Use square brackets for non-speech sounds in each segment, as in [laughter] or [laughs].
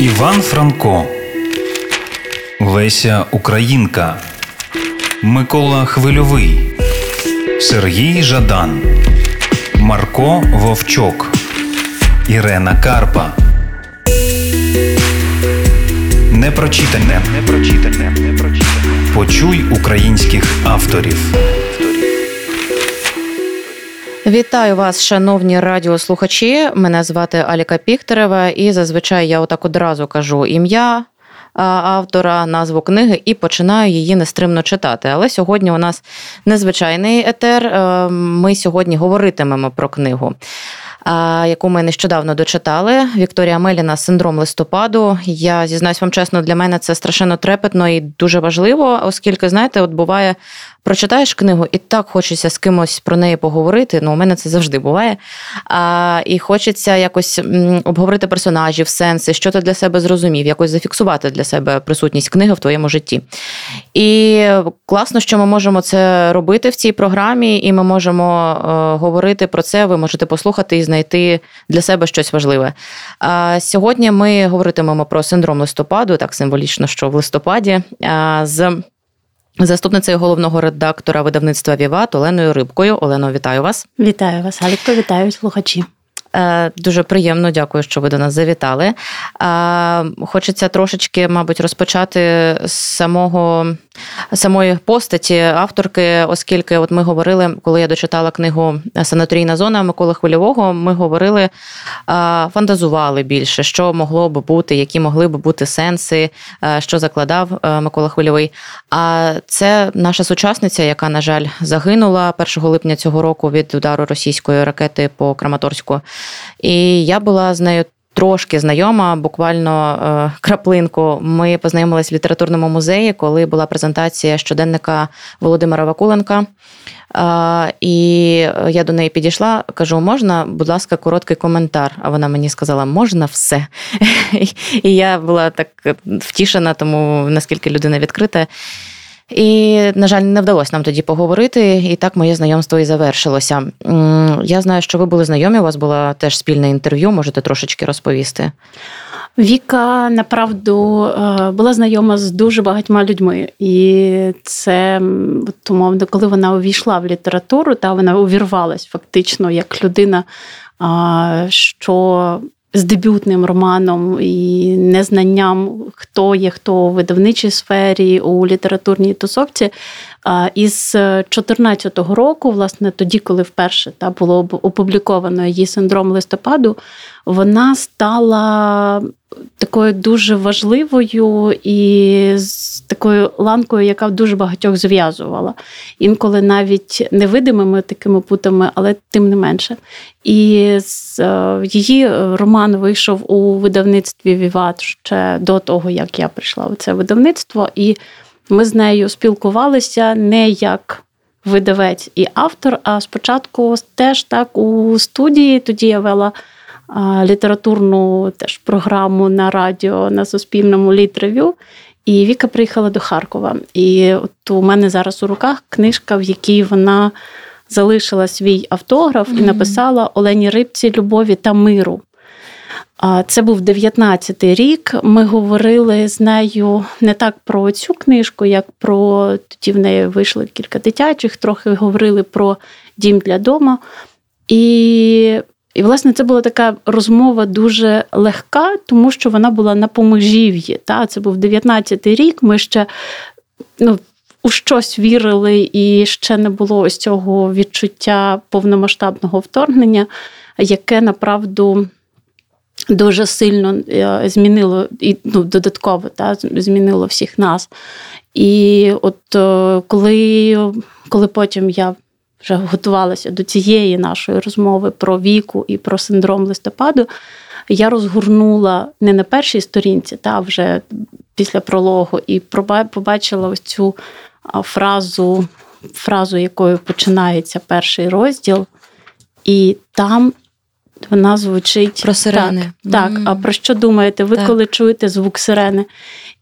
Іван Франко, Леся Українка, Микола Хвильовий, Сергій Жадан, Марко Вовчок, Ірена Карпа. Непрочитане. Непрочитане. Почуй українських авторів. Вітаю вас, шановні радіослухачі. Мене звати Аліка Піхтерева, і зазвичай я отак одразу кажу ім'я автора, назву книги і починаю її нестримно читати. Але сьогодні у нас незвичайний етер. Е, ми сьогодні говоритимемо про книгу яку ми нещодавно дочитали. Вікторія Меліна Синдром листопаду. Я зізнаюсь вам чесно, для мене це страшенно трепетно і дуже важливо, оскільки, знаєте, от буває. Прочитаєш книгу, і так хочеться з кимось про неї поговорити. Ну, у мене це завжди буває. А, І хочеться якось обговорити персонажів, сенси, що ти для себе зрозумів, якось зафіксувати для себе присутність книги в твоєму житті. І класно, що ми можемо це робити в цій програмі, і ми можемо е, говорити про це. Ви можете послухати і знайти для себе щось важливе. А сьогодні ми говоритимемо про синдром листопаду, так символічно, що в листопаді, з заступницею головного редактора видавництва Віват Оленою Рибкою. Олено, вітаю вас. Вітаю вас, Галітко, вітаю слухачі. Е, дуже приємно, дякую, що ви до нас завітали. Е, хочеться трошечки, мабуть, розпочати з самого самої постаті авторки, оскільки от ми говорили, коли я дочитала книгу Санаторійна зона Миколи Хвильового, ми говорили, е, фантазували більше, що могло би бути, які могли би бути сенси, що закладав Микола Хвильовий. А це наша сучасниця, яка, на жаль, загинула 1 липня цього року від удару російської ракети по Краматорську. І я була з нею. Трошки знайома, буквально е, краплинку. Ми познайомились в літературному музеї, коли була презентація щоденника Володимира Вакуленка. Е, і я до неї підійшла, кажу: можна, будь ласка, короткий коментар. А вона мені сказала, можна все. [laughs] І я була так втішена, тому наскільки людина відкрита. І, на жаль, не вдалося нам тоді поговорити, і так моє знайомство і завершилося. Я знаю, що ви були знайомі, у вас було теж спільне інтерв'ю, можете трошечки розповісти. Віка направду е, була знайома з дуже багатьма людьми, і це умовно, коли вона увійшла в літературу, та вона увірвалась фактично як людина, що з дебютним романом і незнанням, хто є хто у видавничій сфері, у літературній тусовці. Із 2014 року, власне, тоді, коли вперше та було опубліковано її синдром листопаду, вона стала такою дуже важливою і з такою ланкою, яка дуже багатьох зв'язувала. Інколи навіть невидимими такими путами, але тим не менше. І з е, її роман вийшов у видавництві Віват ще до того, як я прийшла у це видавництво. І ми з нею спілкувалися не як видавець і автор, а спочатку теж так у студії. Тоді я вела літературну теж програму на радіо на Суспільному літрев'ю. І Віка приїхала до Харкова. І от у мене зараз у руках книжка, в якій вона залишила свій автограф і написала Олені Рибці Любові та миру. Це був 19-й рік. Ми говорили з нею не так про цю книжку, як про тоді в неї вийшло кілька дитячих, трохи говорили про дім для дома. І, і власне, це була така розмова дуже легка, тому що вона була на поможів'ї. Та? Це був 19-й рік. Ми ще ну, у щось вірили, і ще не було ось цього відчуття повномасштабного вторгнення, яке направду дуже сильно е, змінило і ну, додатково та, змінило всіх нас. І от е, коли, коли потім я вже готувалася до цієї нашої розмови про віку і про синдром листопаду, я розгорнула не на першій сторінці, та вже після прологу, і побачила ось цю фразу, фразу, якою починається перший розділ. І там вона звучить про сирени. Так, так. А про що думаєте? Ви так. коли чуєте звук сирени?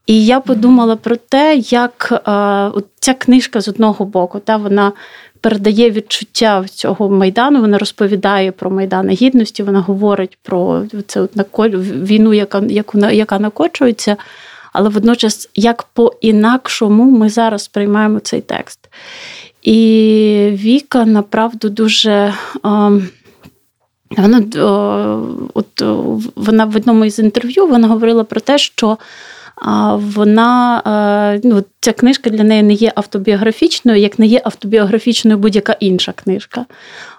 І я подумала про те, як е, от ця книжка з одного боку, та вона передає відчуття цього майдану. Вона розповідає про майдан гідності. Вона говорить про це війну, яка яка, яка накочується. Але водночас, як по-інакшому ми зараз сприймаємо цей текст. І Віка направду дуже. Вона от вона в одному із інтерв'ю вона говорила про те, що вона е, ну, ця книжка для неї не є автобіографічною, як не є автобіографічною будь-яка інша книжка.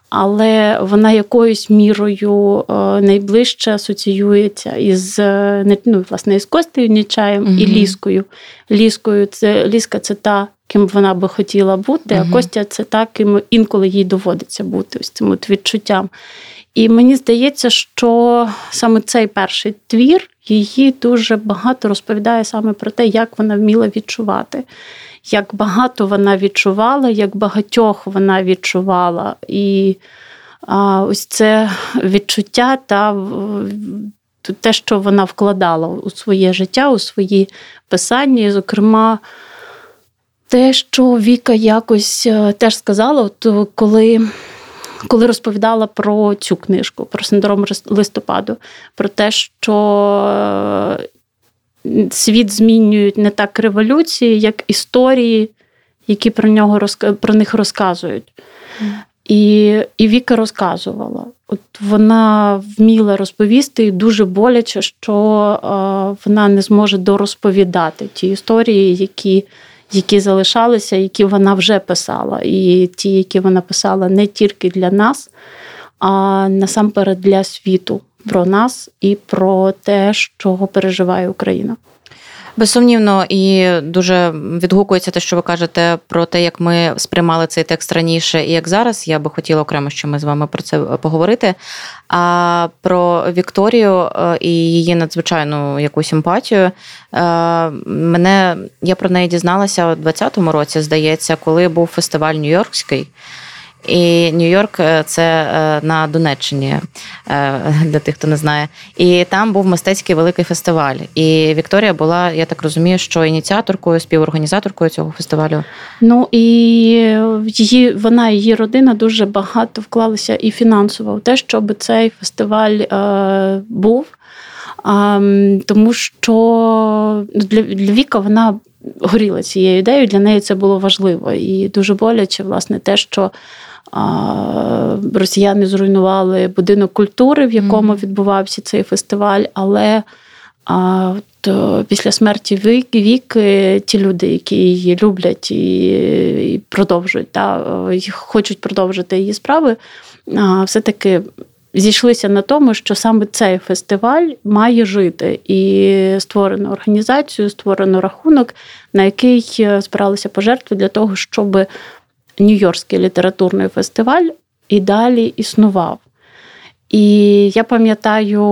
Але вона якоюсь мірою е, найближче асоціюється із е, ну, власне, із Костею Нічаєм угу. і Ліскою. Ліскою це Ліска це та, ким вона би хотіла бути, mm а Костя це та, ким інколи їй доводиться бути ось цим от відчуттям. І мені здається, що саме цей перший твір її дуже багато розповідає саме про те, як вона вміла відчувати, як багато вона відчувала, як багатьох вона відчувала. І а, ось це відчуття та те, що вона вкладала у своє життя, у свої писання, і, зокрема. Те, що Віка якось е, теж сказала, от коли коли розповідала про цю книжку, про синдром листопаду, про те, що е, світ змінюють не так революції, як історії, які про нього про них розказують. І і Віка розказувала. От Вона вміла розповісти і дуже боляче, що е, вона не зможе дорозповідати ті історії, які які залишалися, які вона вже писала. І ті, які вона писала не тільки для нас, а насамперед для світу про нас і про те, що переживає Україна. Безсумнівно, і дуже відгукується те, що ви кажете про те, як ми сприймали цей текст раніше і як зараз. Я би хотіла окремо, що ми з вами про це поговорити. А про Вікторію е, і її надзвичайну якусь симпатію. Е, мене я про неї дізналася у 2020 році, здається, коли був фестиваль Нью-Йоркський. І Нью-Йорк е, це е, на Донеччині е, для тих, хто не знає. І там був мистецький великий фестиваль. І Вікторія була, я так розумію, що ініціаторкою, співорганізаторкою цього фестивалю. Ну і її вона її родина дуже багато вклалися і фінансово в те, щоб цей фестиваль е, був. Тому що ну, для, для Віка вона горіла цією ідеєю. Для неї це було важливо і дуже боляче, власне, те, що Росіяни зруйнували будинок культури, в якому відбувався цей фестиваль. Але то після смерті Віки, Віки ті люди, які її люблять і, і продовжують, та, хочуть продовжити її справи, все-таки. Зійшлися на тому, що саме цей фестиваль має жити, і створено організацію, створено рахунок, на який е, збиралися пожертви для того, щоб Нью-Йоркський літературний фестиваль і далі існував. І я пам'ятаю,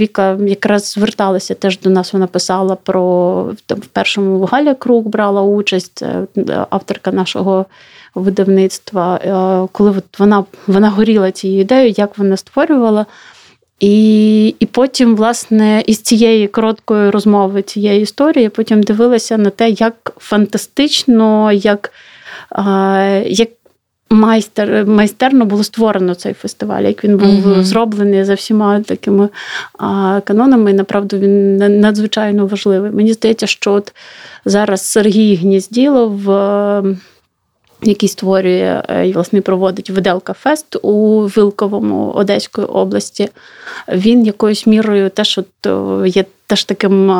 Віка якраз зверталася теж до нас. Вона писала про там, в першому Галя Круг брала участь, авторка нашого видавництва. Е, коли вона вона горіла цією ідеєю, як вона створювала. І і потім, власне, із цієї короткої розмови, цієї історії, потім дивилася на те, як фантастично, як як майстер, майстерно було створено цей фестиваль, як він був uh зроблений за всіма такими канонами. І направду він надзвичайно важливий. Мені здається, що от зараз Сергій Гнізділов. Який створює і власне проводить Виделка Фест у Вилковому Одеської області, він якоюсь мірою теж от є теж таким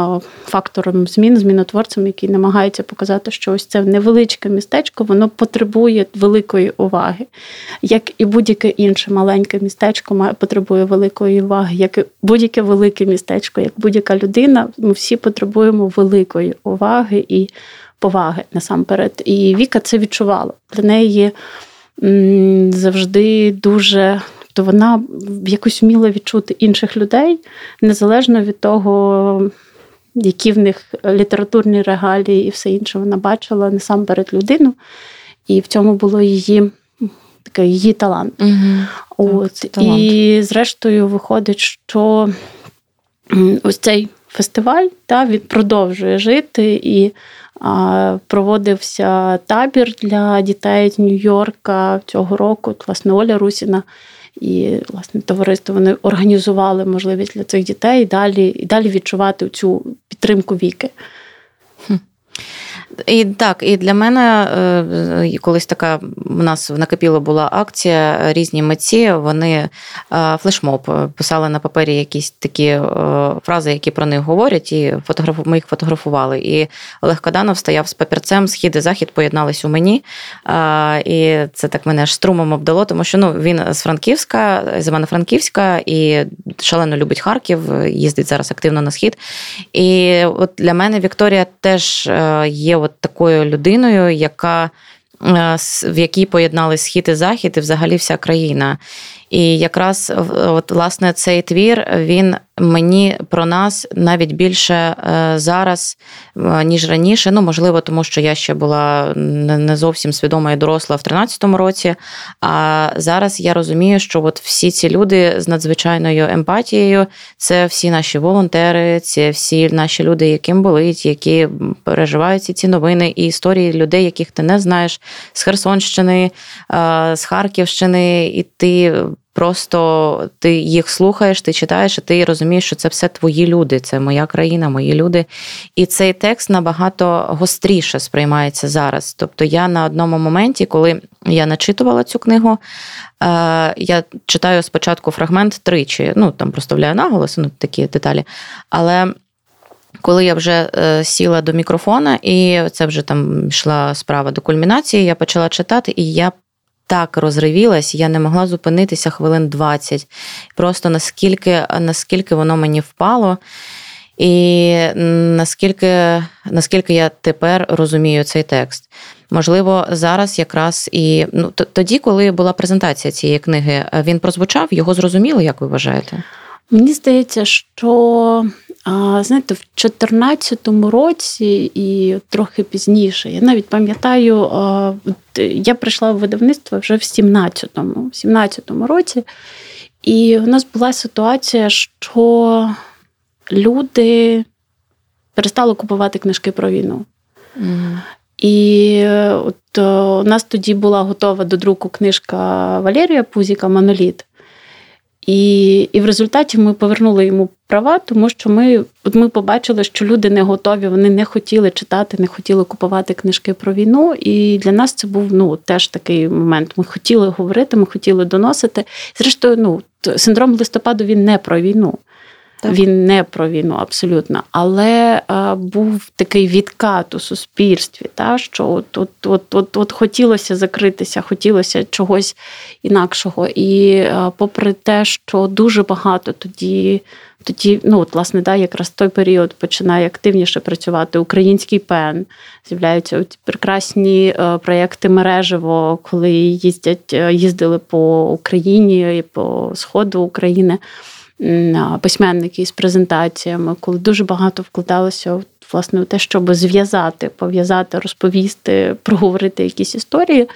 фактором змін, змінотворцем, який намагається показати, що ось це невеличке містечко, воно потребує великої уваги, як і будь-яке інше маленьке містечко потребує великої уваги, як і будь-яке велике містечко, як будь-яка людина, ми всі потребуємо великої уваги і поваги насамперед. І Віка це відчувала. Для неї завжди дуже то вона якось вміла відчути інших людей незалежно від того, які в них літературні регалії і все інше. Вона бачила насамперед людину, і в цьому було її такий її талант. Угу. От. Так, талант. І зрештою виходить, що ось цей фестиваль, та, він продовжує жити і проводився табір для дітей з Нью-Йорка цього року. Власне, Оля Русіна і власне товариство вони організували можливість для цих дітей і далі, і далі відчувати цю підтримку віки. І так, і для мене е, колись така у нас в накипіло була акція. Різні митці вони е, флешмоб писали на папері якісь такі е, фрази, які про них говорять, і фотограф... ми їх фотографували. І Олег Каданов стояв з папірцем, схід і захід поєднались у мені. І це так мене струмом обдало, тому що ну він з Франківська, з Івано-Франківська і шалено любить Харків, їздить зараз активно на схід. І от для мене Вікторія теж є от такою людиною, яка е, в якій поєднали схід і захід, і взагалі вся країна. І якраз от, власне цей твір він мені про нас навіть більше е, зараз, е, ніж раніше. Ну, можливо, тому що я ще була не зовсім свідома і доросла в 13-му році. А зараз я розумію, що от всі ці люди з надзвичайною емпатією це всі наші волонтери, це всі наші люди, яким болить, які переживають ці новини і історії людей, яких ти не знаєш з Херсонщини, е, з Харківщини, і ти. Просто ти їх слухаєш, ти читаєш, і ти розумієш, що це все твої люди, це моя країна, мої люди. І цей текст набагато гостріше сприймається зараз. Тобто я на одному моменті, коли я начитувала цю книгу, е, я читаю спочатку фрагмент тричі, ну там проставляю наголос, ну такі деталі. Але. Коли я вже е, сіла до мікрофона, і це вже там йшла справа до кульмінації, я почала читати, і я так розривілась, я не могла зупинитися хвилин 20. Просто наскільки, наскільки воно мені впало. І наскільки наскільки я тепер розумію цей текст. Можливо, зараз якраз і ну, тоді, коли була презентація цієї книги, він прозвучав, його зрозуміло, як ви вважаєте? Мені здається, що знаєте, в 2014 році і трохи пізніше, я навіть пам'ятаю, я прийшла в видавництво вже в 17-му, 17-му році, і у нас була ситуація, що люди перестали купувати книжки про війну. Mm. І от у нас тоді була готова до друку книжка Валерія Пузіка Моноліт. І і в результаті ми повернули йому права, тому що ми от ми побачили, що люди не готові, вони не хотіли читати, не хотіли купувати книжки про війну. І для нас це був ну теж такий момент. Ми хотіли говорити, ми хотіли доносити. Зрештою, ну синдром листопаду він не про війну. Так. Він не про війну абсолютно, але а, був такий відкат у суспільстві, та, що от, от, от, от, от хотілося закритися, хотілося чогось інакшого. І а, попри те, що дуже багато тоді, тоді, ну от власне, да, якраз той період починає активніше працювати український пен, з'являються ці прекрасні а, проєкти мережево, коли їздять, їздили по Україні по сходу України письменники з презентаціями, коли дуже багато вкладалося власне у те, щоб зв'язати, пов'язати, розповісти, проговорити якісь історії.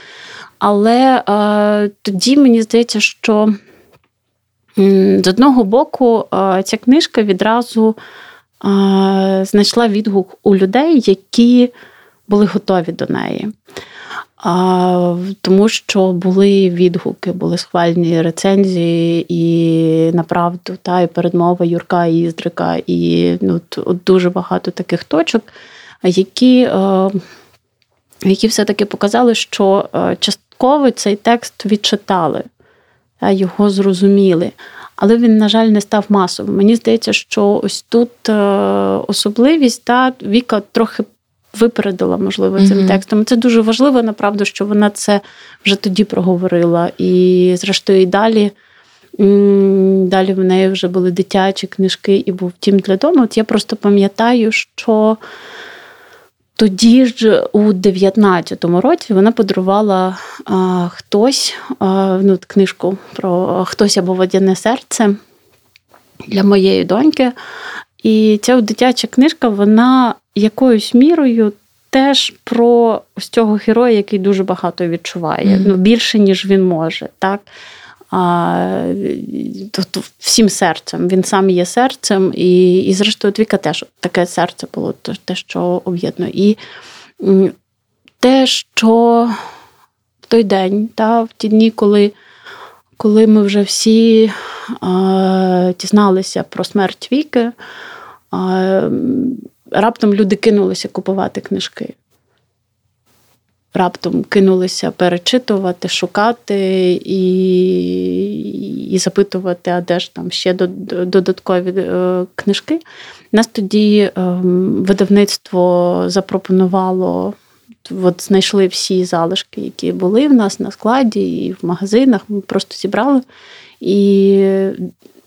Але е, тоді мені здається, що з одного боку е, ця книжка відразу е, знайшла відгук у людей, які були готові до неї а, тому що були відгуки, були схвальні рецензії і направду, та і передмова Юрка Іздрика, і ну, от дуже багато таких точок, які е, які все-таки показали, що е, частково цей текст відчитали, та, його зрозуміли. Але він, на жаль, не став масовим. Мені здається, що ось тут е, особливість та Віка трохи випередила, можливо, цим mm-hmm. текстом. Це дуже важливо, направду, що вона це вже тоді проговорила. І, зрештою, і далі. Далі в неї вже були дитячі книжки і був тім для дому. От я просто пам'ятаю, що тоді ж у 19-му році вона подарувала а, хтось а, ну, книжку про хтось або водяне серце для моєї доньки. І ця дитяча книжка, вона якоюсь мірою теж про ось цього героя, який дуже багато відчуває, mm-hmm. ну, більше, ніж він може. так. а, тобто всім серцем. Він сам є серцем, і, і зрештою, Віка теж таке серце було, те, що об'єднує. І те, що в той день, та, в ті дні, коли коли ми вже всі а, дізналися про смерть Віки, а, раптом люди кинулися купувати книжки раптом кинулися перечитувати, шукати і і запитувати, а де ж там ще додаткові е, книжки. Нас тоді ем, видавництво запропонувало. От знайшли всі залишки, які були в нас на складі і в магазинах. Ми просто зібрали і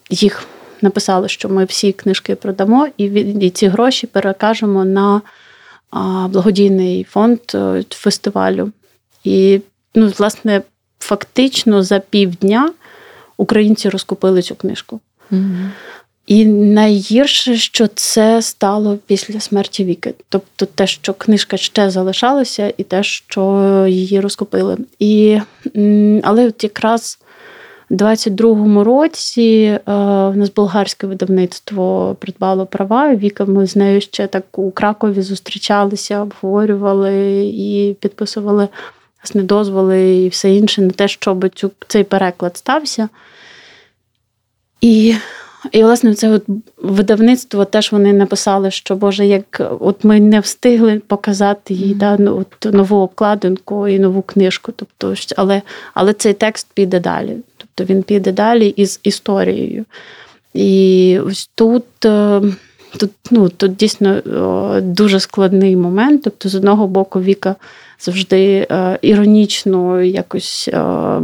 їх написали, що ми всі книжки продамо, і ці гроші перекажемо на благодійний фонд е, фестивалю. І, ну, власне, фактично за півдня українці розкупили цю книжку. І найгірше, що це стало після смерті Віки. Тобто те, що книжка ще залишалася, і те, що її розкупили. І, Але от якраз 22-му році е, в нас болгарське видавництво придбало права. Віка ми з нею ще так у Кракові зустрічалися, обговорювали і підписували власне, дозволи і все інше на те, щоб цю, цей переклад стався. І і, власне, це от видавництво теж вони написали, що Боже, як от ми не встигли показати їй да, ну, от, нову обкладинку і нову книжку. Тобто, Але але цей текст піде далі. Тобто він піде далі із історією. І ось тут. Е, тут ну, тут дійсно дуже складний момент. Тобто, з одного боку, Віка завжди е, іронічно якось е,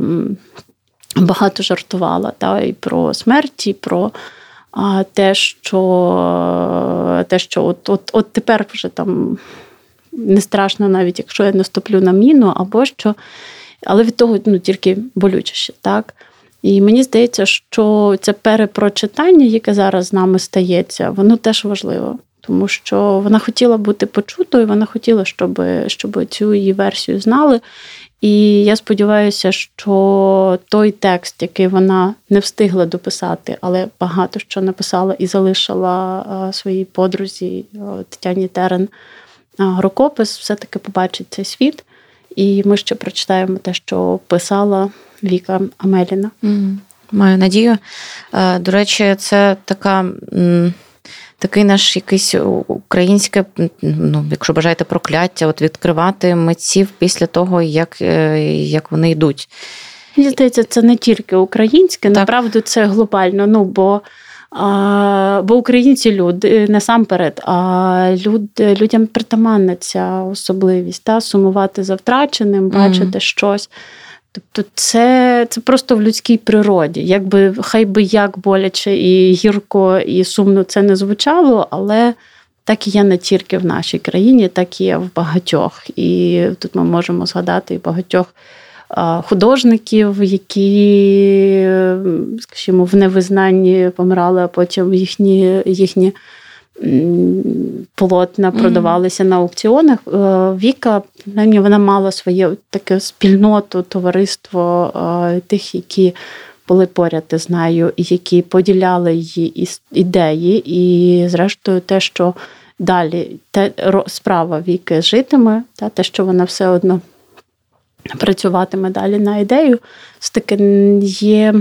багато жартувала та, і про смерть, і про те, що те, що от, от, от тепер вже там не страшно, навіть якщо я наступлю на міну, або що. Але від того ну, тільки болючіше. так. І мені здається, що це перепрочитання, яке зараз з нами стається, воно теж важливо. Тому що вона хотіла бути почутою, вона хотіла, щоб щоб цю її версію знали. І я сподіваюся, що той текст, який вона не встигла дописати, але багато що написала і залишила своїй подрузі Тетяні Терен рукопис, все-таки побачить цей світ. І ми ще прочитаємо те, що писала Віка Амеліна. Маю надію. Е, до речі, це така. Такий наш якийсь українське, ну, якщо бажаєте, прокляття, от відкривати митців після того, як е, як вони йдуть. Мені здається, це не тільки українське, так. направду це глобально. Ну, бо а, бо українці люди насамперед, а люд, людям притаманна ця особливість та, сумувати за втраченим, бачити mm. щось. Тобто це це просто в людській природі. Якби хай би як боляче і гірко, і сумно це не звучало, але так і є не тільки в нашій країні, так і є в багатьох. І тут ми можемо згадати і багатьох художників, які, скажімо, в невизнанні помирали, а потім їхні їхні полотна продавалися mm-hmm. на аукціонах. Е, Віка вона мала своє таке спільноту, товариство е, тих, які були поряд з нею, які поділяли її ідеї, і, зрештою, те, що далі те, справа Віки житиме, та те, що вона все одно працюватиме далі на ідею, все таки є,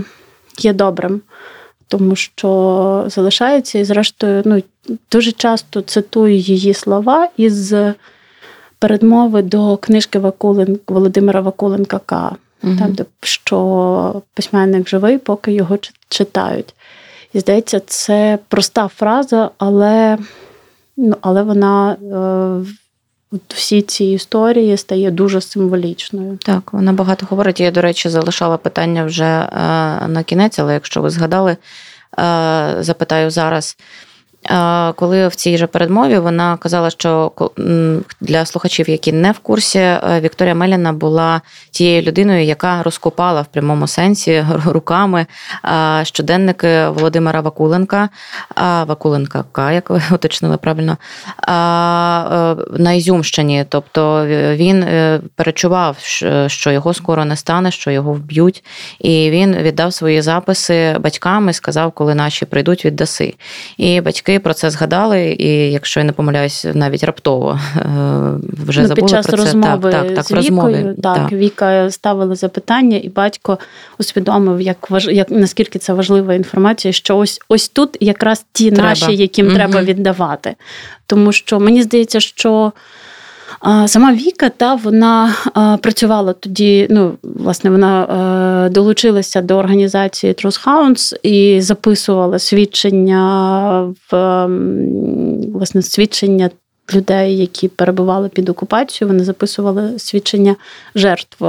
є добрим тому що залишається і, зрештою, ну, дуже часто цитую її слова із передмови до книжки Вакулен, Володимира Вакуленка К. Угу. Там, де що письменник живий, поки його читають. І здається, це проста фраза, але ну, але вона е, всі ці історії стає дуже символічною. Так, вона багато говорить. Я, до речі, залишала питання вже е, на кінець, але якщо ви згадали, е, запитаю зараз. Коли в цій же передмові вона казала, що для слухачів, які не в курсі, е, Вікторія Меліна була тією людиною, яка розкопала в прямому сенсі [laughs] руками щоденники Володимира Вакуленка, Вакуленка, як ви [laughs] уточнили правильно, е, на Ізюмщині. Тобто він е, перечував, що його скоро не стане, що його вб'ють, і він віддав свої записи батькам і сказав, коли наші прийдуть, віддаси. І батьки про це згадали, і якщо я не помиляюсь, навіть раптово е, вже ну, забули під час про це. розмови так, так, так, з Вікою, розмови. Так, так, Віка ставила запитання, і батько усвідомив, як важ... як наскільки це важлива інформація, що ось ось тут якраз ті треба. наші, яким угу. треба віддавати. Тому що мені здається, що. Сама Віка, та вона працювала тоді. Ну, власне, вона долучилася до організації Hounds і записувала свідчення в власне свідчення людей, які перебували під окупацією. Вони записували свідчення жертв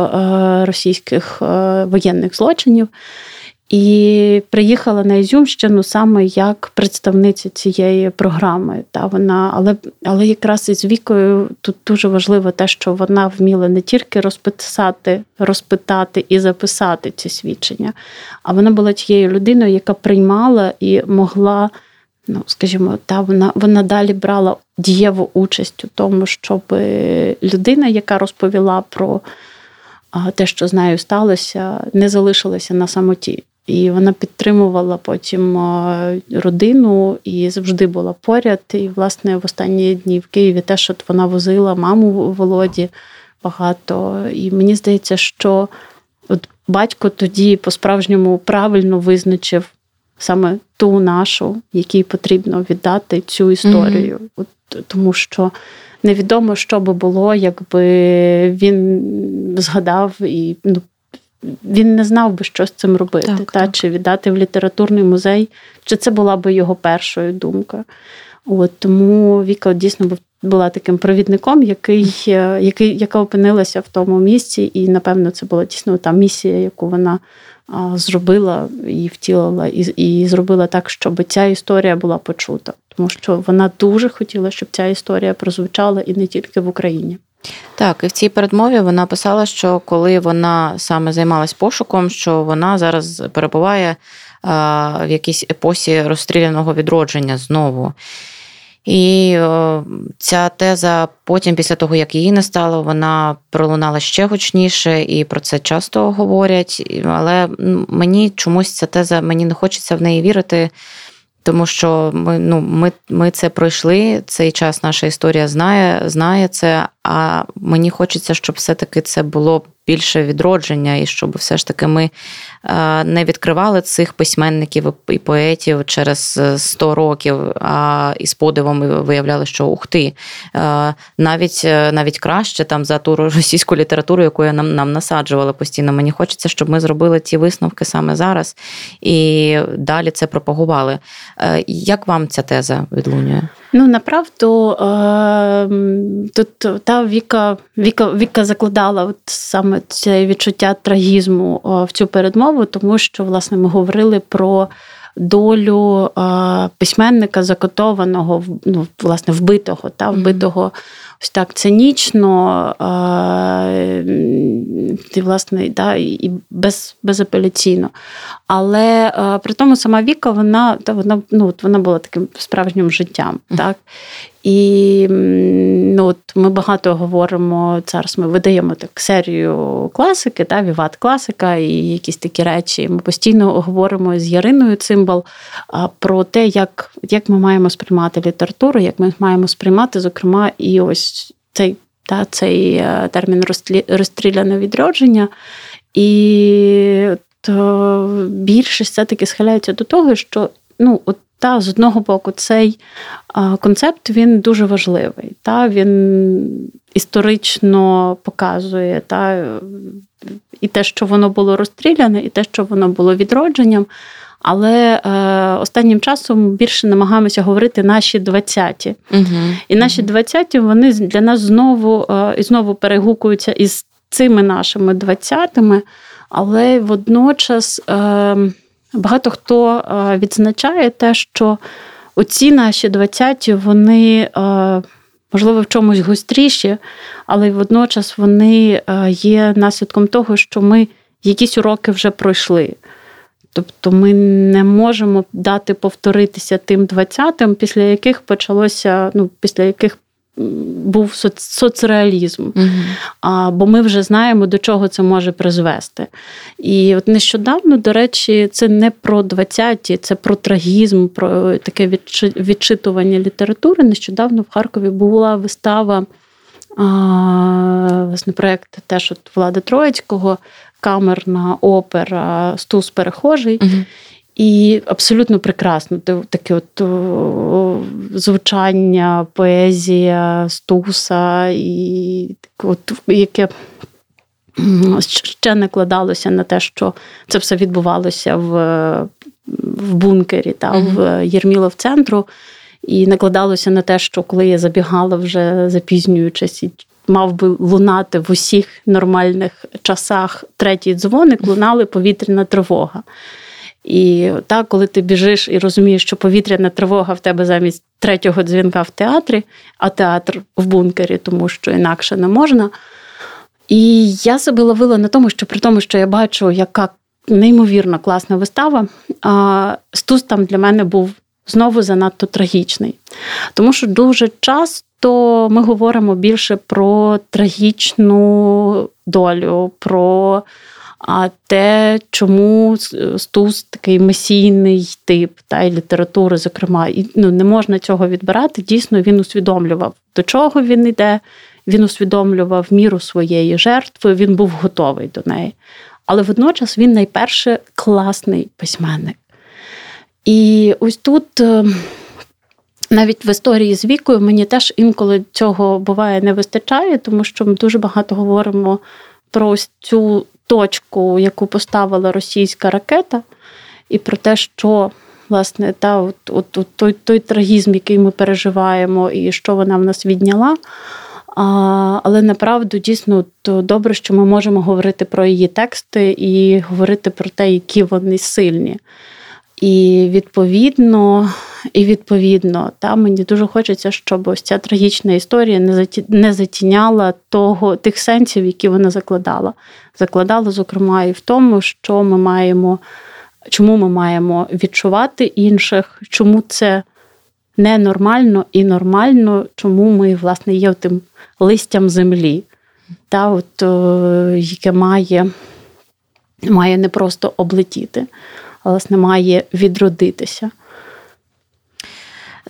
російських воєнних злочинів. І приїхала на Ізюмщину саме як представниця цієї програми. Та вона, Але але якраз із вікою тут дуже важливо те, що вона вміла не тільки розписати, розпитати і записати ці свідчення, а вона була тією людиною, яка приймала і могла, ну скажімо, та вона вона далі брала дієву участь у тому, щоб людина, яка розповіла про те, що з нею сталося, не залишилася на самоті. І вона підтримувала потім родину і завжди була поряд. І, власне, в останні дні в Києві теж от вона возила маму Володі багато. І мені здається, що от батько тоді по-справжньому правильно визначив саме ту нашу, якій потрібно віддати цю історію. Mm-hmm. От, Тому що невідомо, що би було, якби він згадав і ну, він не знав би, що з цим робити, так, та, так. чи віддати в літературний музей, чи це була би його першою думка. От, Тому Віка дійсно була таким провідником, який, який, яка опинилася в тому місці, і, напевно, це була дійсно та місія, яку вона а, зробила і втілила, і, і зробила так, щоб ця історія була почута. Тому що вона дуже хотіла, щоб ця історія прозвучала і не тільки в Україні. Так, і в цій передмові вона писала, що коли вона саме займалась пошуком, що вона зараз перебуває в якійсь епосі розстріляного відродження знову. І ця теза потім, після того, як її не стало, вона пролунала ще гучніше, і про це часто говорять. Але мені чомусь ця теза, мені не хочеться в неї вірити. Тому що ми ну, ми, ми це пройшли, цей час наша історія знає, знає це, а мені хочеться, щоб все-таки це було більше відродження, і щоб все ж таки ми е, не відкривали цих письменників і поетів через 100 років, а із подивом виявляли, що ух ти, е, навіть е, навіть краще там за ту російську літературу, яку нам нам насаджували постійно. Мені хочеться, щоб ми зробили ті висновки саме зараз і далі це пропагували. Як вам ця теза відлунює? Ну направду тут та Віка Віка Віка закладала от саме це відчуття трагізму в цю передмову, тому що власне ми говорили про долю письменника закотованого, ну, власне, вбитого, та вбитого ось так цинічно, і, власне, да, і без, безапеляційно. Але при тому сама Віка, вона та, вона, ну, вона була таким справжнім життям. Так? І ну, от ми багато говоримо зараз. Ми видаємо так серію класики, та Віват класика і якісь такі речі. Ми постійно говоримо з Яриною Цимбал про те, як як ми маємо сприймати літературу, як ми маємо сприймати, зокрема, і ось цей та, цей е, термін розстріляне відродження. І то більшість все-таки схиляється до того, що ну, от та з одного боку, цей концепт він дуже важливий. Та Він історично показує та, і те, що воно було розстріляне, і те, що воно було відродженням. Але е, останнім часом більше намагаємося говорити наші 20-ті. Угу. І наші 20-ті вони для нас знову е, і знову перегукуються із цими нашими 20-ми, але водночас. Е, Багато хто е, відзначає те, що оці наші 20-ті, вони. Можливо, в чомусь гостріші, але водночас вони є наслідком того, що ми якісь уроки вже пройшли. Тобто ми не можемо дати повторитися тим 20-тим, після яких почалося, ну, після яких був соцреалізм. Угу. А, Бо ми вже знаємо, до чого це може призвести. І от нещодавно, до речі, це не про 20-ті, це про трагізм, про таке відчитування літератури. Нещодавно в Харкові була вистава. Власне, проєкт теж от Влада Троїцького камерна опера Стус перехожий. Угу. І абсолютно прекрасно. Таке от звучання, поезія Стуса, і от яке ще накладалося на те, що це все відбувалося в в бункері та uh в Єрмілов центру. І накладалося на те, що коли я забігала вже запізнюючись і мав би лунати в усіх нормальних часах третій дзвоник, лунали повітряна тривога. І так, коли ти біжиш і розумієш, що повітряна тривога в тебе замість третього дзвінка в театрі, а театр в бункері, тому що інакше не можна. І я себе ловила на тому, що при тому, що я бачу, яка неймовірно класна вистава, Стус там для мене був знову занадто трагічний. Тому що дуже часто ми говоримо більше про трагічну долю, про те, чому Стус такий месійний тип та й літератури, зокрема, і ну, не можна цього відбирати. Дійсно, він усвідомлював, до чого він йде. Він усвідомлював міру своєї жертви, він був готовий до неї. Але водночас він найперше класний письменник. І ось тут ем, навіть в історії з вікою мені теж інколи цього буває не вистачає, тому що ми дуже багато говоримо про ось цю точку, яку поставила російська ракета, і про те, що власне та от, от, от той той трагізм, який ми переживаємо, і що вона в нас відняла. А, Але направду дійсно то добре, що ми можемо говорити про її тексти і говорити про те, які вони сильні. І відповідно, і відповідно, та мені дуже хочеться, щоб ось ця трагічна історія не заті... не затіняла того тих сенсів, які вона закладала. Закладала, зокрема, і в тому, що ми маємо, чому ми маємо відчувати інших, чому це ненормально і нормально, чому ми, власне, є тим листям землі, та, от, яке має, має не просто облетіти власне має відродитися.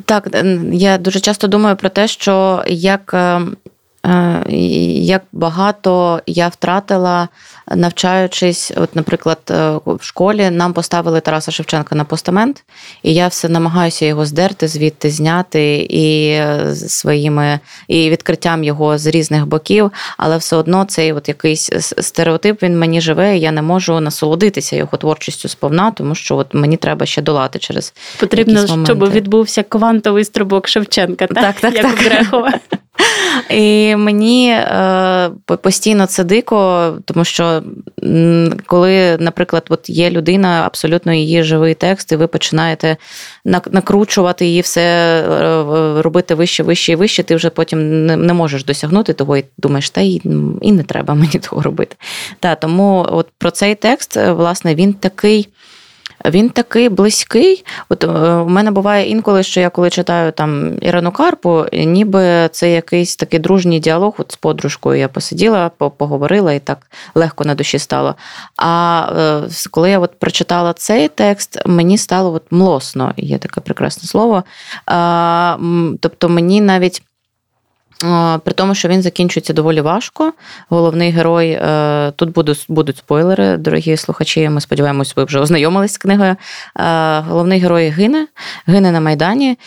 Так, я дуже часто думаю про те, що як е, Е, як багато я втратила, навчаючись, от, наприклад, е, в школі нам поставили Тараса Шевченка на постамент, і я все намагаюся його здерти, звідти зняти і е, своїми і відкриттям його з різних боків, але все одно цей от якийсь стереотип він мені живе, і я не можу насолодитися його творчістю сповна, тому що от мені треба ще долати через потрібно, щоб відбувся квантовий стрибок Шевченка, так, так, так як так. [laughs] І мені е, постійно це дико, тому що коли, наприклад, от є людина, абсолютно її живий текст, і ви починаєте накручувати її все, е, робити вище, вище і вище, ти вже потім не можеш досягнути того, і думаєш, та і, і не треба мені [laughs] того робити. Та, Тому от про цей текст, власне, він такий. Він такий близький. От е, у мене буває інколи, що я коли читаю там Ірану Карпу, ніби це якийсь такий дружній діалог. От з подружкою я посиділа, поговорила і так легко на душі стало. А е, коли я от прочитала цей текст, мені стало от млосно, є таке прекрасне слово. Тобто мені навіть. При тому, що він закінчується доволі важко. Головний герой е, тут будуть будуть спойлери, дорогі слухачі. Ми сподіваємось, ви вже ознайомились з книгою. Е, головний герой гине, гине на Майдані.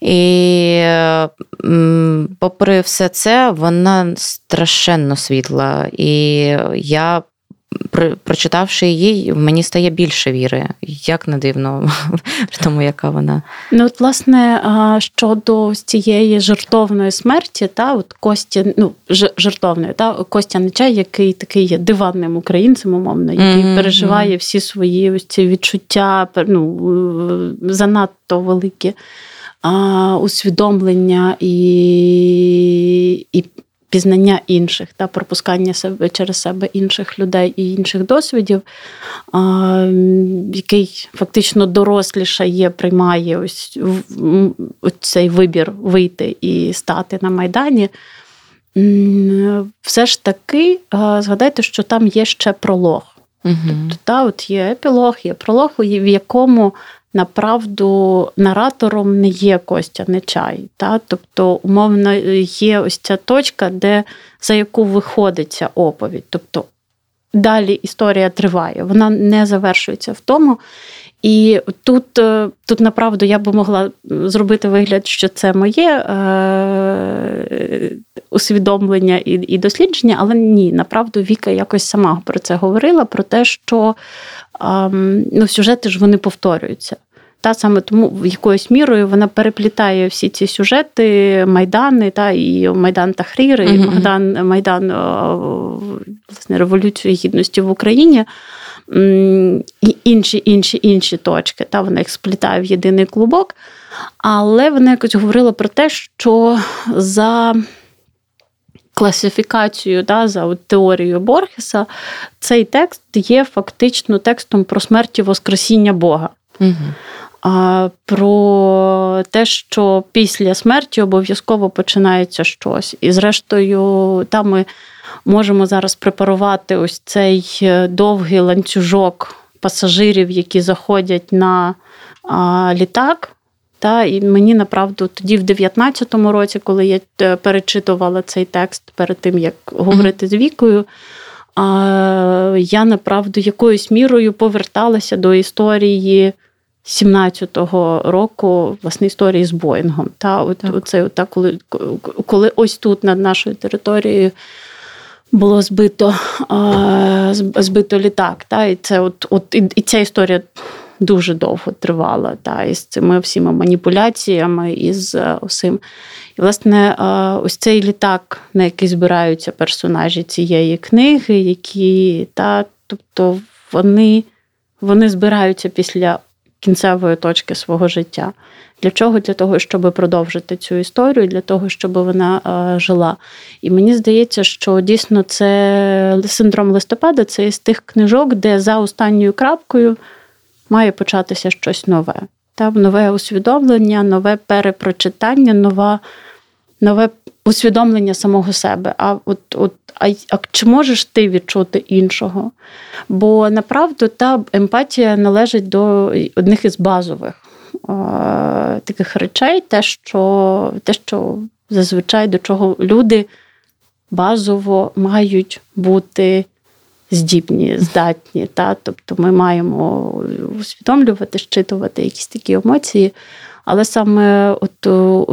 І, попри все це, вона страшенно світла. І я прочитавши її, мені стає більше віри. Як не дивно, [laughs] в тому, яка вона. Ну, от, власне, щодо цієї жертовної смерті, та от Костя, ну, жертовної, та Костя Нечай, який такий є диванним українцем, умовно, який mm-hmm. переживає всі свої ось ці відчуття, ну, занадто великі усвідомлення і і пізнання інших та пропускання себе через себе інших людей і інших досвідів, який фактично дорослішає, приймає ось цей вибір вийти і стати на Майдані. Все ж таки, згадайте, що там є ще пролог. Угу. Тобто, та, от є епілог, є пролог, в якому направду наратором не є Костя Нечай. Та? Тобто, умовно, є ось ця точка, де за яку виходить ця оповідь. Тобто далі історія триває, вона не завершується в тому. І тут, е, тут направду, я би могла зробити вигляд, що це моє е- усвідомлення і і дослідження, але ні, направду Віка якось сама про це говорила: про те, що ну, сюжети ж вони повторюються. Та саме тому в якоюсь мірою вона переплітає всі ці сюжети, майдани, та і Майдан Тахрір, і Майдан Майдан власне, Революції Гідності в Україні. І інші інші інші точки. Та Вона їх сплітає в єдиний клубок. Але вона якось говорила про те, що за класифікацією, да, за теорією Борхеса, цей текст є фактично текстом про смерть і Воскресіння Бога. Угу про те, що після смерті обов'язково починається щось. І, зрештою, там ми можемо зараз препарувати ось цей е, довгий ланцюжок пасажирів, які заходять на літак. Та, І мені направду тоді, в 19-му році, коли я е, перечитувала цей текст перед тим, як говорити з Вікою, я направду якоюсь мірою поверталася до історії 17-го року власне історії з Боїнгом. Та от так. оце, от, так, коли коли ось тут над нашою територією було збито а, збито літак. Та, І це от, от і, і ця історія дуже довго тривала. Та, із цими всіма маніпуляціями із усім. І, власне, ось цей літак, на який збираються персонажі цієї книги, які та, тобто вони, вони збираються після кінцевої точки свого життя. Для чого? Для того, щоб продовжити цю історію, для того, щоб вона е, жила. І мені здається, що дійсно це синдром листопада це із тих книжок, де за останньою крапкою має початися щось нове. Там нове усвідомлення, нове перепрочитання, нова, нове усвідомлення самого себе. А от, от, а, а чи можеш ти відчути іншого? Бо направду та емпатія належить до одних із базових а, таких речей, те, що, те, що зазвичай до чого люди базово мають бути. Здібні, здатні, та тобто ми маємо усвідомлювати, щитувати якісь такі емоції. Але саме от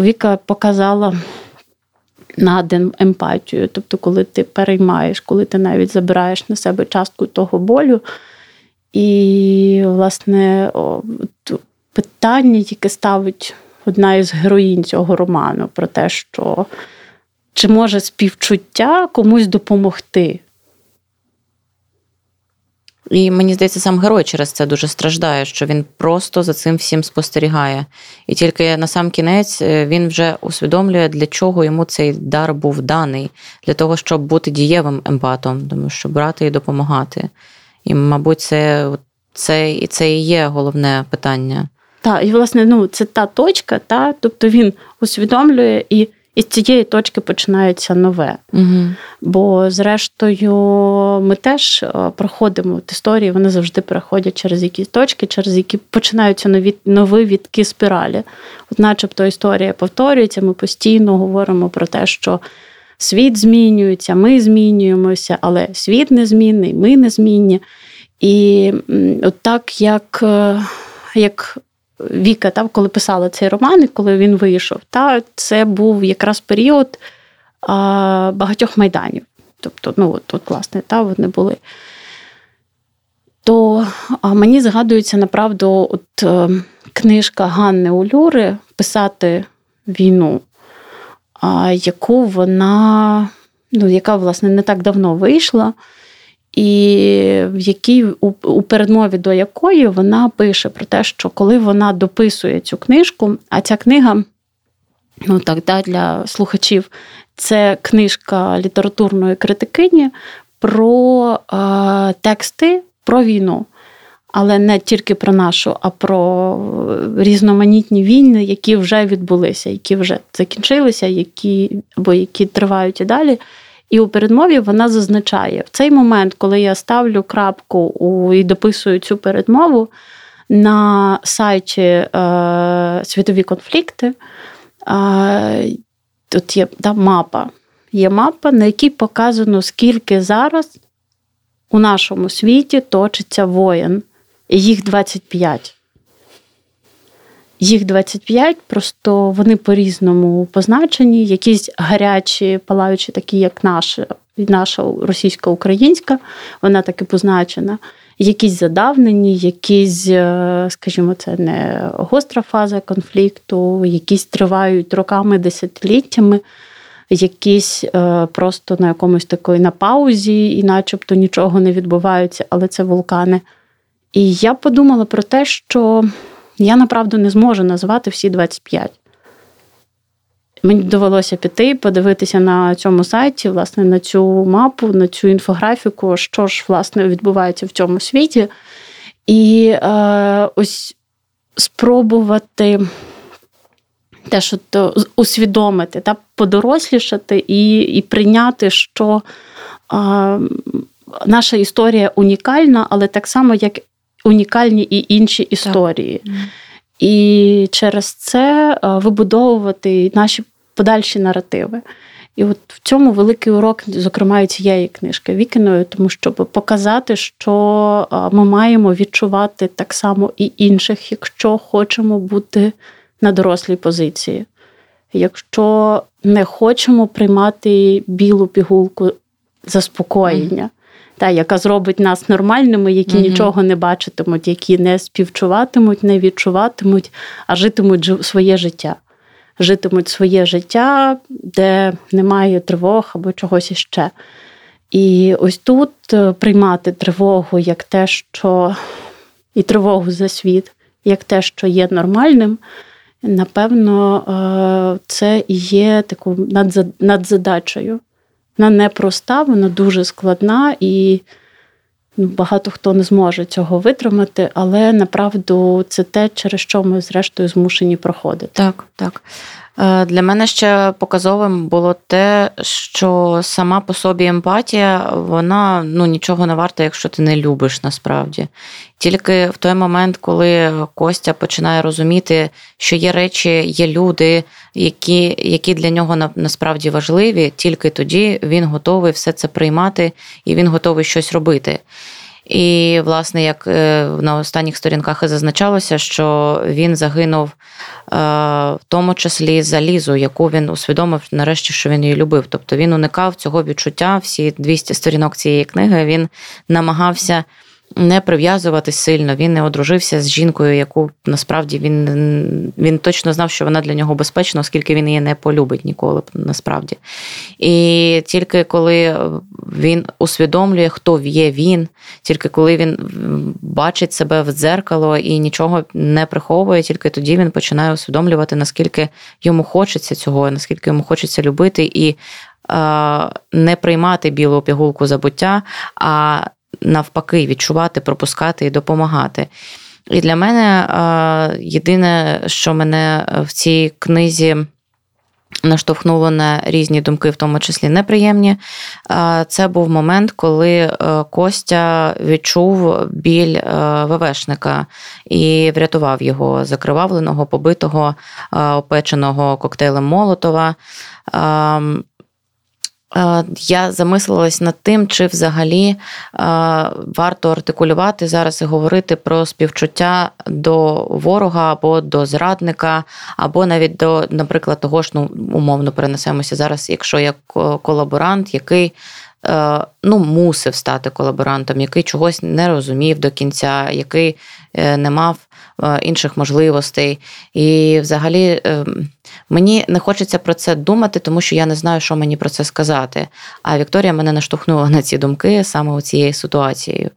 Віка показала на емпатію. Тобто, коли ти переймаєш, коли ти навіть забираєш на себе частку того болю. І, власне, питання, яке ставить одна із героїнь цього роману, про те, що чи може співчуття комусь допомогти. І мені здається, сам герой через це дуже страждає, що він просто за цим всім спостерігає. І тільки на сам кінець е, він вже усвідомлює, для чого йому цей дар був даний, для того, щоб бути дієвим емпатом, тому що брати і допомагати. І, мабуть, це це, це і є головне питання. Так, і власне, ну це та точка, та, тобто він усвідомлює і і з цієї точки починається нове. Угу. Бо, зрештою, ми теж е, проходимо от історії, вони завжди переходять через якісь точки, через які починаються нові нові відки спіралі. От, начебто, історія повторюється, ми постійно говоримо про те, що. Світ змінюється, ми змінюємося, але світ не змінний, ми не змінні. І от так, як е, як Віка, та, коли писала цей роман, і коли він вийшов, та, це був якраз період а, багатьох майданів. Тобто, ну, от, от власне, та, вони були. то мені згадується направду от е, книжка Ганни Улюри Писати війну, яку вона, ну, яка, власне, не так давно вийшла, і в якій у, у передмові до якої вона пише про те, що коли вона дописує цю книжку, а ця книга, ну так, да, для слухачів, це книжка літературної критикині про е, тексти про війну. Але не тільки про нашу, а про різноманітні війни, які вже відбулися, які вже закінчилися, які або які тривають і далі. І у передмові вона зазначає в цей момент, коли я ставлю крапку у, і дописую цю передмову на сайті е, Світові конфлікти. Е, Тут є да, мапа. Є мапа, на якій показано, скільки зараз у нашому світі точиться воєн. І їх 25. Їх 25, просто вони по-різному позначені, якісь гарячі, палаючі, такі, як наша, наша російсько-українська, вона таки позначена. Якісь задавнені, якісь, е, скажімо, це не гостра фаза конфлікту, якісь тривають роками, десятиліттями, якісь е, просто на якомусь такої на паузі, і начебто нічого не відбувається, але це вулкани. І я подумала про те, що я направду не зможу назвати всі 25. Мені довелося піти, подивитися на цьому сайті, власне, на цю мапу, на цю інфографіку, що ж, власне, відбувається в цьому світі. І е, ось спробувати те, що то усвідомити, та подорослішати і і прийняти, що е, наша історія унікальна, але так само, як унікальні і інші історії. Так. І через це е, вибудовувати наші подальші наративи. І от в цьому великий урок, зокрема, і цієї книжки Вікіною, тому щоб показати, що е, ми маємо відчувати так само і інших, якщо хочемо бути на дорослій позиції. Якщо не хочемо приймати білу пігулку заспокоєння, та, яка зробить нас нормальними, які mm нічого не бачитимуть, які не співчуватимуть, не відчуватимуть, а житимуть своє життя. Житимуть своє життя, де немає тривог або чогось іще. І ось тут е, приймати тривогу як те, що і тривогу за світ, як те, що є нормальним, напевно, е, це і є такою надзадачею. Вона непроста, вона дуже складна і ну, багато хто не зможе цього витримати, але направду це те, через що ми, зрештою, змушені проходити. Так, так. Е, для мене ще показовим було те, що сама по собі емпатія, вона ну, нічого не варта, якщо ти не любиш насправді. Тільки в той момент, коли Костя починає розуміти, що є речі, є люди, які які для нього насправді важливі, тільки тоді він готовий все це приймати і він готовий щось робити. І, власне, як е, на останніх сторінках і зазначалося, що він загинув е, в тому числі за лізу, яку він усвідомив нарешті, що він її любив. Тобто він уникав цього відчуття. Всі 200 сторінок цієї книги він намагався не прив'язуватись сильно. Він не одружився з жінкою, яку насправді він він точно знав, що вона для нього безпечна, оскільки він її не полюбить ніколи насправді. І тільки коли він усвідомлює, хто є він, тільки коли він бачить себе в дзеркало і нічого не приховує, тільки тоді він починає усвідомлювати, наскільки йому хочеться цього, наскільки йому хочеться любити і. Не приймати білу пігулку забуття, а навпаки відчувати, пропускати і допомагати. І для мене єдине, що мене в цій книзі. Наштовхнуло на різні думки, в тому числі неприємні. Це був момент, коли е, Костя відчув біль е, ВВшника і врятував його закривавленого, побитого, опеченого коктейлем Молотова. Е, я замислилась над тим, чи взагалі е, варто артикулювати зараз і говорити про співчуття до ворога або до зрадника, або навіть до, наприклад, того ж, ну умовно перенесемося зараз, якщо я колаборант, який ну, мусив стати колаборантом, який чогось не розумів до кінця, який не мав інших можливостей. І взагалі мені не хочеться про це думати, тому що я не знаю, що мені про це сказати. А Вікторія мене наштовхнула на ці думки саме у цією ситуацією.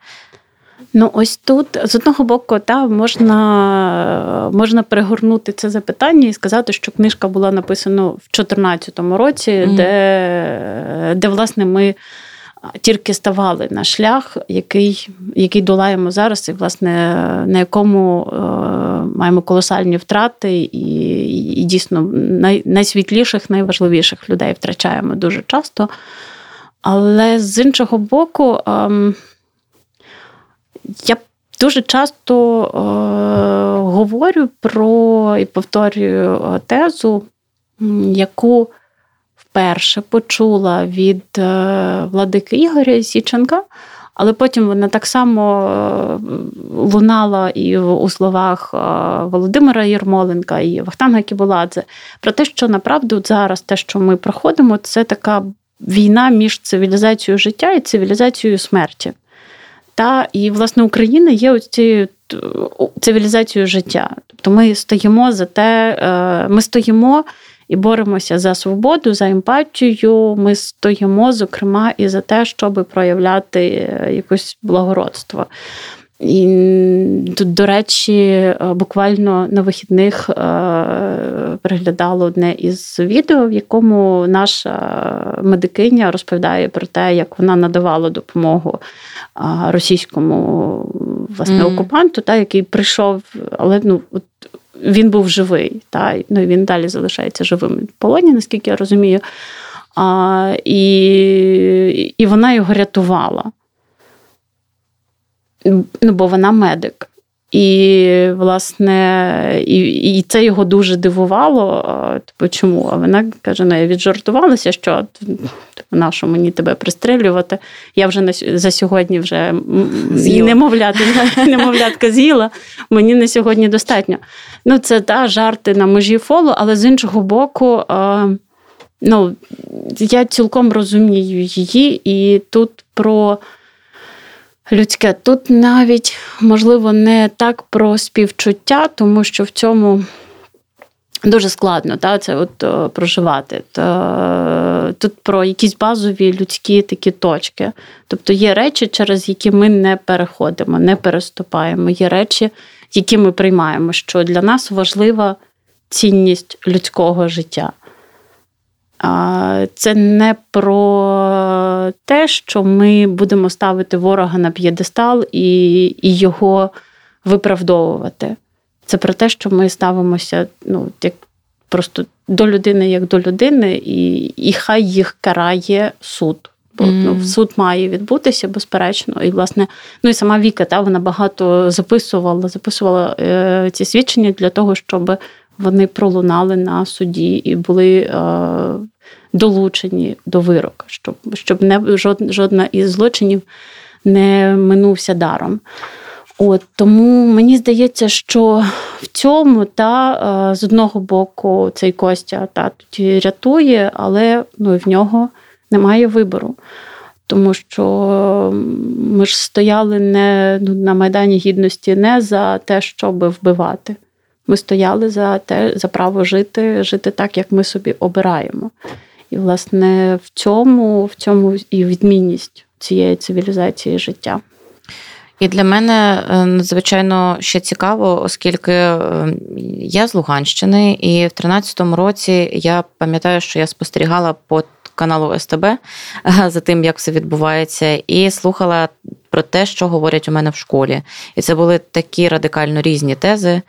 Ну, ось тут з одного боку, та можна можна пригорнути це запитання і сказати, що книжка була написана в 2014 році, mm-hmm. де, де власне ми. Тільки ставали на шлях, який який долаємо зараз, і власне на якому е, маємо колосальні втрати, і і дійсно най, найсвітліших, найважливіших людей втрачаємо дуже часто. Але з іншого боку, е, я дуже часто е, говорю про і повторюю е, тезу, яку вперше почула від е, владики Ігоря Січенка, але потім вона так само е, лунала і у словах е, Володимира Єрмоленка і Вахтанга Кібуладзе про те, що направду зараз те, що ми проходимо, це така війна між цивілізацією життя і цивілізацією смерті. Та і власне Україна є цією цивілізацією життя. Тобто ми стоїмо за те, ми стоїмо і боремося за свободу, за емпатію. Ми стоїмо, зокрема, і за те, щоб проявляти е, якось благородство. І тут, до речі, е, буквально на вихідних переглядала одне із відео, в якому наша медикиня розповідає про те, як вона надавала допомогу російському власне mm. окупанту, та, який прийшов, але ну от він був живий, та, ну, він далі залишається живим в полоні, наскільки я розумію. А, І і вона його рятувала. Ну, Бо вона медик. І, власне, і і це його дуже дивувало. Типу, чому? А вона каже: ну, я віджартувалася, що на що мені тебе пристрелювати? Я вже на, за сьогодні вже немовляти, [laughs] немовлятка з'їла, мені на сьогодні достатньо. Ну, Це та жарти на межі фолу, але з іншого боку, ну, я цілком розумію її, і тут про людське. Тут навіть, можливо, не так про співчуття, тому що в цьому дуже складно та, це от о, проживати. Та, Тут про якісь базові людські такі точки. Тобто є речі, через які ми не переходимо, не переступаємо. Є речі, які ми приймаємо, що для нас важлива цінність людського життя. Це не про те, що ми будемо ставити ворога на п'єдестал і і його виправдовувати. Це про те, що ми ставимося ну, як просто до людини як до людини, і і хай їх карає суд. Бо mm. ну, суд має відбутися, безперечно. І, власне, ну і сама Віка та, вона багато записувала, записувала е, ці свідчення для того, щоб вони пролунали на суді і були е, долучені до вироку, щоб щоб не жод, жодна із злочинів не минувся даром. От Тому мені здається, що в цьому та е, з одного боку цей Костя та тоді рятує, але ну, в нього немає вибору. Тому що ми ж стояли не ну, на Майдані Гідності не за те, щоб вбивати. Ми стояли за те, за право жити, жити так, як ми собі обираємо. І, власне, в цьому, в цьому і відмінність цієї цивілізації життя. І для мене е, надзвичайно ще цікаво, оскільки е, я з Луганщини, і в 2013 році я пам'ятаю, що я спостерігала по каналу СТБ е, за тим, як все відбувається, і слухала про те, що говорять у мене в школі. І це були такі радикально різні тези.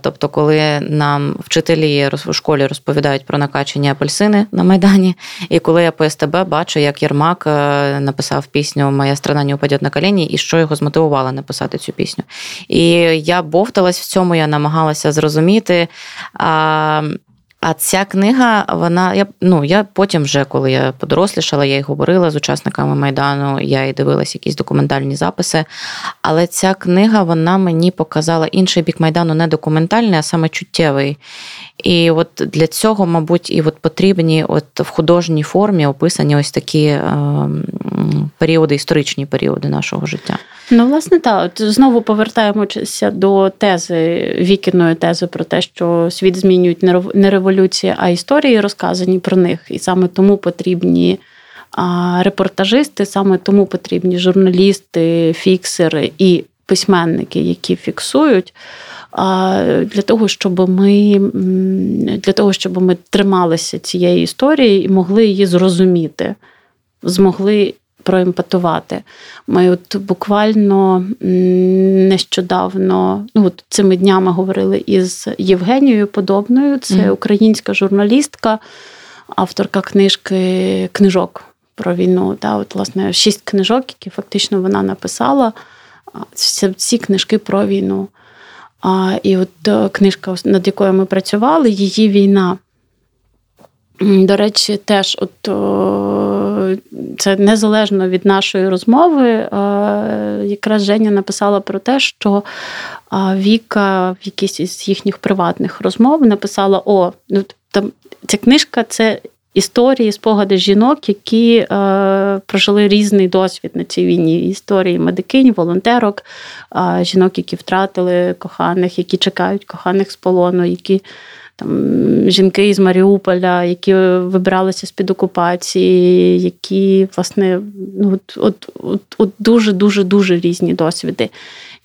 Тобто, коли нам вчителі у школі розповідають про накачені апельсини на Майдані, і коли я по СТБ бачу, як Єрмак е, написав пісню Моя страна не упаде на коліні, і що його змотивувало написати цю пісню. І я бовталась в цьому, я намагалася зрозуміти. А ця книга, вона я ну я потім, вже коли я подорослішала, я й говорила з учасниками майдану, я й дивилася якісь документальні записи. Але ця книга вона мені показала інший бік майдану, не документальний, а саме чуттєвий. І от для цього, мабуть, і от потрібні от в художній формі описані ось такі е, періоди, історичні періоди нашого життя. Ну, власне, так. От знову повертаємося до тези вікіної тези про те, що світ змінюють не революції, а історії розказані про них. І саме тому потрібні репортажисти, саме тому потрібні журналісти, фіксери і письменники, які фіксують. Для того, щоб ми для того, щоб ми трималися цієї історії і могли її зрозуміти, змогли проемпатувати. Ми от буквально нещодавно, ну от цими днями говорили із Євгенією Подобною, це українська журналістка, авторка книжки книжок про війну. Да, от, власне, шість книжок, які фактично вона написала. Ці книжки про війну. А, І от е, книжка, над якою ми працювали, її війна. До речі, теж от це незалежно від нашої розмови. Якраз Женя написала про те, що Віка в якійсь із їхніх приватних розмов написала: О, ну там ця книжка це. Історії, спогади жінок, які е, прожили різний досвід на цій війні. Історії медикинь, волонтерок, е, жінок, які втратили коханих, які чекають коханих з полону, які там жінки із Маріуполя, які вибралися з-під окупації, які, власне, ну, от, от, от дуже-дуже дуже різні досвіди.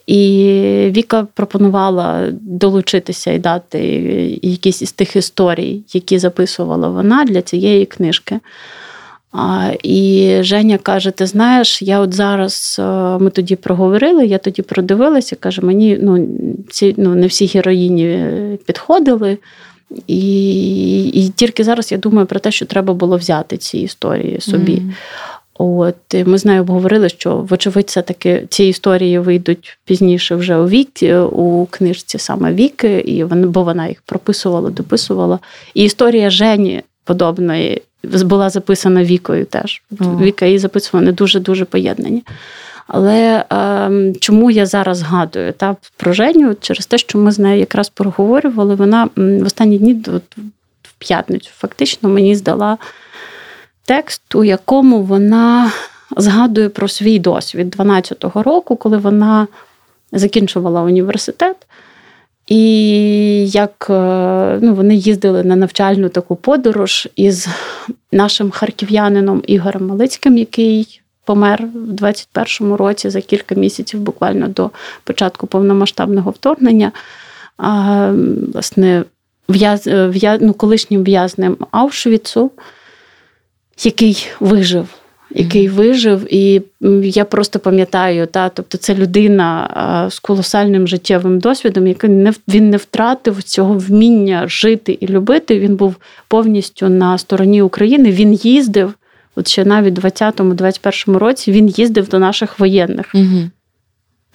І Віка пропонувала долучитися і дати якісь із тих історій, які записувала вона для цієї книжки. І Женя каже: Ти знаєш, я от зараз е, ми тоді проговорили, я тоді продивилася, каже, мені ну, ці ну, не всі героїні підходили. І і тільки зараз я думаю про те, що треба було взяти ці історії собі. Mm. От Ми з нею обговорили, що, вочевидь, все таки ці історії вийдуть пізніше вже у віки, у книжці саме Віки, і вона, бо вона їх прописувала, дописувала. І історія Жені подобної була записана Вікою теж. Mm. Віка її записувала не дуже-дуже поєднані. Але е, чому я зараз згадую та, про Женю? Через те, що ми з нею якраз проговорювали, вона в останні дні в п'ятницю фактично мені здала текст, у якому вона згадує про свій досвід 12-го року, коли вона закінчувала університет. І як е, ну, вони їздили на навчальну таку подорож із нашим харків'янином Ігорем Малицьким, який помер в 21-му році за кілька місяців, буквально до початку повномасштабного вторгнення. А, Власне, в'яз, в'яз, ну, колишнім в'язнем Аушвіцу, який вижив. Який вижив, і я просто пам'ятаю, та, тобто це людина з колосальним життєвим досвідом, який не він не втратив цього вміння жити і любити. Він був повністю на стороні України. Він їздив От ще навіть у 20-21 році він їздив до наших воєнних. Угу.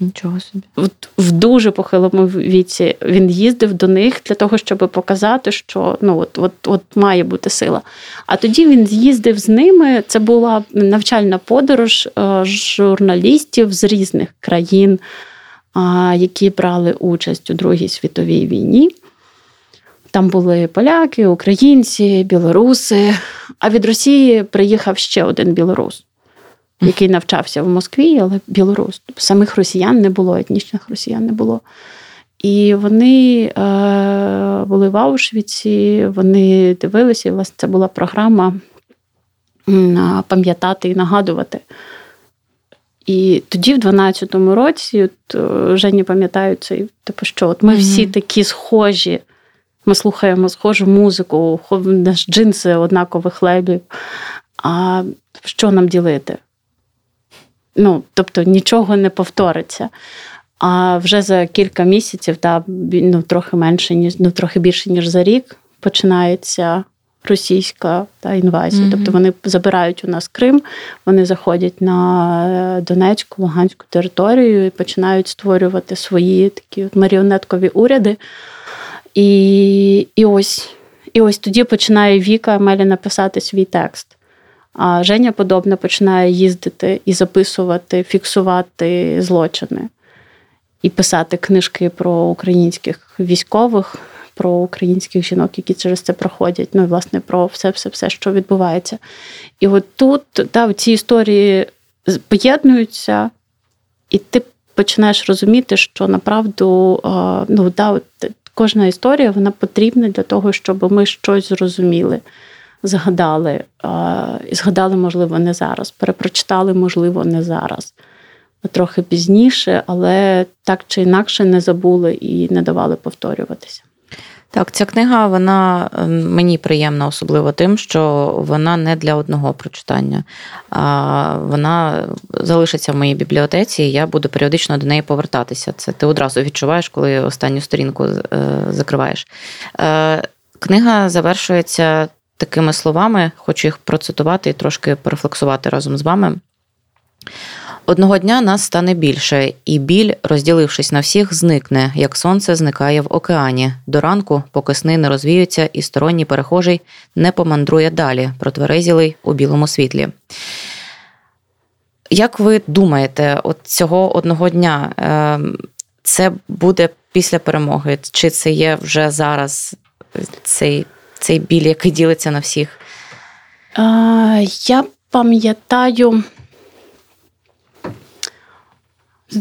Нічого собі. От в дуже похилому віці він їздив до них для того, щоб показати, що ну от, от, от має бути сила. А тоді він з'їздив з ними. Це була навчальна подорож е, журналістів з різних країн, які брали участь у Другій світовій війні. Там були поляки, українці, білоруси. А від Росії приїхав ще один білорус, який навчався в Москві, але білорус. Самих росіян не було, етнічних росіян не було. І вони е, були в Аушвіці, вони дивилися, і власне це була програма пам'ятати і нагадувати. І тоді, в 12-му році, от, е, Жені пам'ятають цей, типу, що от ми mm-hmm. всі такі схожі ми слухаємо схожу музику, наш джинси однакових лебів. А що нам ділити? Ну, Тобто нічого не повториться. А вже за кілька місяців, та, ну, трохи менше, ніж ну, трохи більше, ніж за рік, починається російська та інвазія. Mm-hmm. Тобто вони забирають у нас Крим, вони заходять на Донецьку, Луганську територію і починають створювати свої такі от маріонеткові уряди. І і ось І ось тоді починає Віка Меліна писати свій текст. А Женя подобно починає їздити і записувати, фіксувати злочини, і писати книжки про українських військових, про українських жінок, які через це проходять. Ну і власне про все-все-все, що відбувається. І от тут та, ці історії поєднуються, і ти починаєш розуміти, що направду ну, да, от, кожна історія вона потрібна для того, щоб ми щось зрозуміли. Згадали, і згадали, можливо, не зараз. Перепрочитали, можливо, не зараз. Трохи пізніше, але так чи інакше не забули і не давали повторюватися. Так, ця книга вона ем, мені приємна, особливо тим, що вона не для одного прочитання. А Вона залишиться в моїй бібліотеці, і я буду періодично до неї повертатися. Це ти одразу відчуваєш, коли останню сторінку е, закриваєш. Е, книга завершується такими словами, хочу їх процитувати і трошки порефлексувати разом з вами. Одного дня нас стане більше, і біль, розділившись на всіх, зникне, як сонце зникає в океані. До ранку, поки сни не розвіються, і сторонній перехожий не помандрує далі, протверезілий у білому світлі. Як ви думаєте, от цього одного дня ем, це буде після перемоги? Чи це є вже зараз цей цей біль, який ділиться на всіх? А, Я пам'ятаю.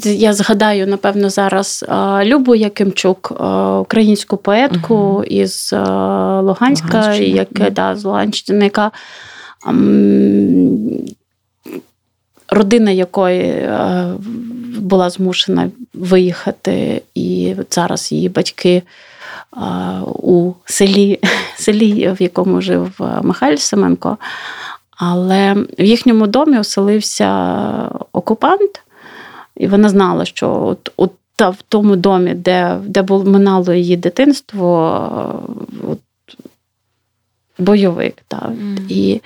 Я згадаю, напевно, зараз Любу Якимчук, українську поетку uh із Луганська, яка да, з Луганщини, яка родина якої була змушена виїхати, і зараз її батьки у селі, [laughs] селі, в якому жив Михайль Семенко. Але в їхньому домі оселився окупант. І вона знала, що от, от та в тому домі, де де було минало її дитинство, от, бойовик. Так. Mm. І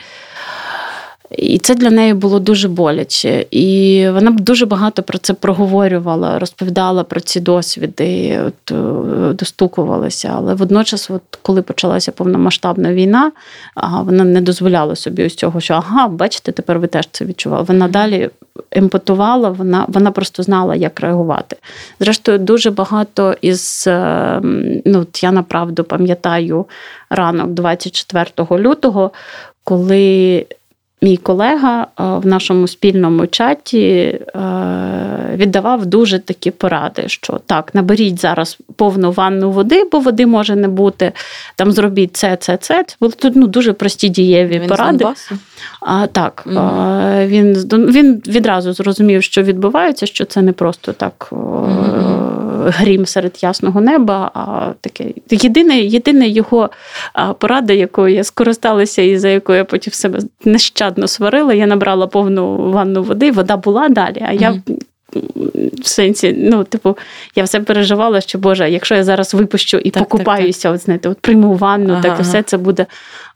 і це для неї було дуже боляче. І вона б дуже багато про це проговорювала, розповідала про ці досвіди, от, е, достукувалася. Але водночас, от, коли почалася повномасштабна війна, вона не дозволяла собі ось цього, що ага, бачите, тепер ви теж це відчували. Вона далі емпатувала, вона вона просто знала, як реагувати. Зрештою, дуже багато із ем, ну, от я направду пам'ятаю ранок 24 лютого, коли мій колега е, в нашому спільному чаті е, віддавав дуже такі поради, що так, наберіть зараз повну ванну води, бо води може не бути. Там зробіть це, це, це. Це були тут ну, дуже прості дієві він поради. З а, Так, угу. він він відразу зрозумів, що відбувається, що це не просто так. Угу грім серед ясного неба. А таке єдине, єдине його порада, якою я скористалася і за якою я потім себе нещадно сварила. Я набрала повну ванну води, вода була далі. А я в сенсі, ну, типу, я все переживала, що Боже, якщо я зараз випущу і так, покупаюся, так, так. от знаєте, от прийму ванну, ага, так і все це буде.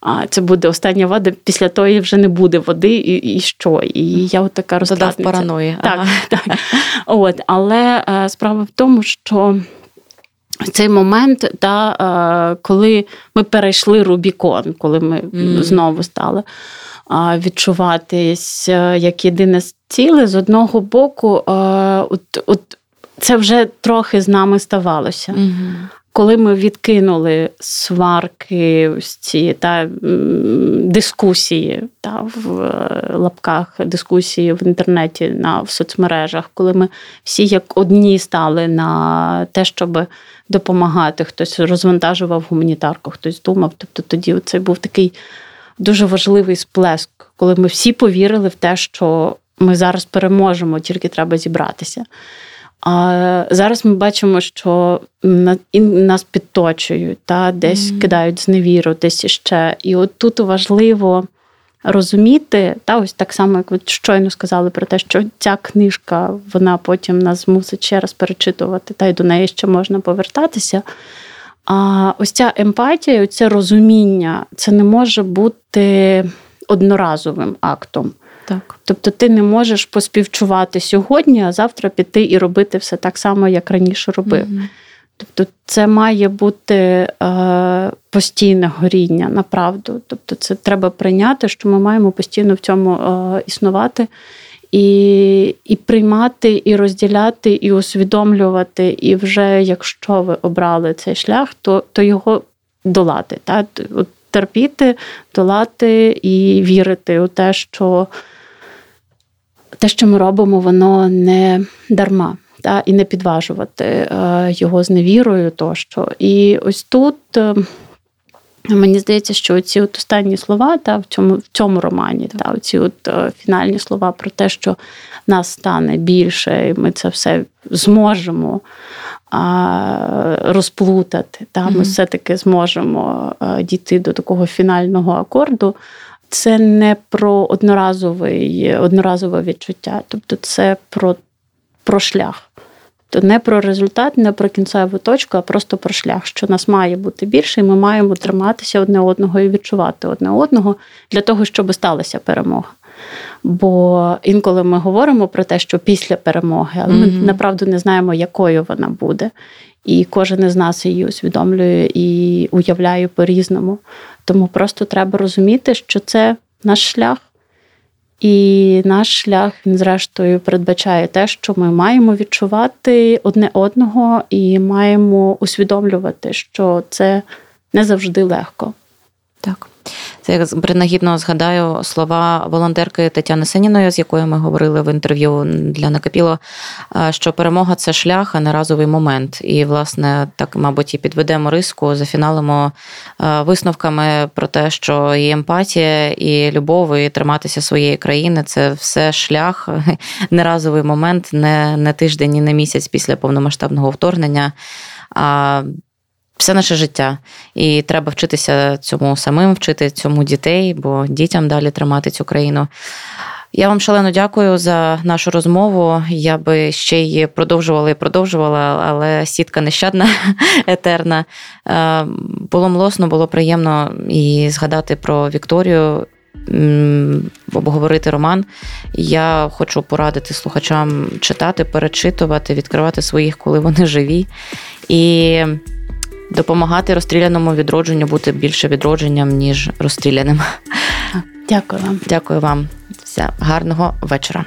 А це буде остання вода, після того вже не буде води, і і що? І я от така розкладниця. параної. Так, ага. [laughs] так. От, Але е, справа в тому, що. В цей момент, да, е, коли ми перейшли Рубікон, коли ми mm. знову стали відчуватись е, як єдине ціле, з одного боку, от, от це вже трохи з нами ставалося. Mm-hmm. Коли ми відкинули сварки, ось ці та дискусії та в е, лапках дискусії в інтернеті на в соцмережах, коли ми всі як одні стали на те, щоб допомагати, хтось розвантажував гуманітарку, хтось думав. Тобто тоді це був такий дуже важливий сплеск, коли ми всі повірили в те, що ми зараз переможемо, тільки треба зібратися. А зараз ми бачимо, що нас підточують, та десь mm-hmm. кидають зневіру, десь іще. І от тут важливо розуміти, та ось так само, як ви щойно сказали про те, що ця книжка вона потім нас мусить ще раз перечитувати, та й до неї ще можна повертатися. А ось ця емпатія, це розуміння, це не може бути одноразовим актом. Так. Тобто ти не можеш поспівчувати сьогодні, а завтра піти і робити все так само, як раніше робив. mm Тобто, це має бути е, постійне горіння направду. Тобто, це треба прийняти, що ми маємо постійно в цьому е, існувати. І і приймати, і розділяти, і усвідомлювати. І вже якщо ви обрали цей шлях, то то його долати. От Терпіти, долати і вірити у те, що те, що ми робимо, воно не дарма та, і не підважувати е, його з невірою тощо. І ось тут. Е, мені здається, що ці от останні слова та, в цьому в цьому романі, та, ці от е, фінальні слова про те, що нас стане більше, і ми це все зможемо а, розплутати. Та, Ми mm-hmm. все-таки зможемо а, дійти до такого фінального акорду. Це не про одноразовий, одноразове відчуття, тобто це про, про шлях. То не про результат, не про кінцеву точку, а просто про шлях, що нас має бути більше, і ми маємо триматися одне одного і відчувати одне одного для того, щоб сталася перемога. Бо інколи ми говоримо про те, що після перемоги, але ми mm-hmm. направду не знаємо, якою вона буде. І кожен із нас її усвідомлює і уявляє по-різному. Тому просто треба розуміти, що це наш шлях. І наш шлях, він, зрештою, передбачає те, що ми маємо відчувати одне одного і маємо усвідомлювати, що це не завжди легко. Так. Це я принагідно згадаю слова волонтерки Тетяни Сеніної, з якою ми говорили в інтерв'ю для Накапіло, що перемога це шлях, а не разовий момент. І, власне, так, мабуть, і підведемо риску, зафіналимо висновками про те, що і емпатія, і любов, і триматися своєї країни це все шлях, [laughs] не разовий момент, не, не тиждень, і не місяць після повномасштабного вторгнення. А все наше життя. І треба вчитися цьому самим, вчити цьому дітей, бо дітям далі тримати цю країну. Я вам шалено дякую за нашу розмову. Я би ще її продовжувала і продовжувала, але сітка нещадна, [laughs] етерна. Е, було млосно, було приємно і згадати про Вікторію, обговорити роман. Я хочу порадити слухачам читати, перечитувати, відкривати своїх, коли вони живі. І допомагати розстріляному відродженню бути більше відродженням, ніж розстріляним. Дякую вам. Дякую вам. Все, гарного вечора.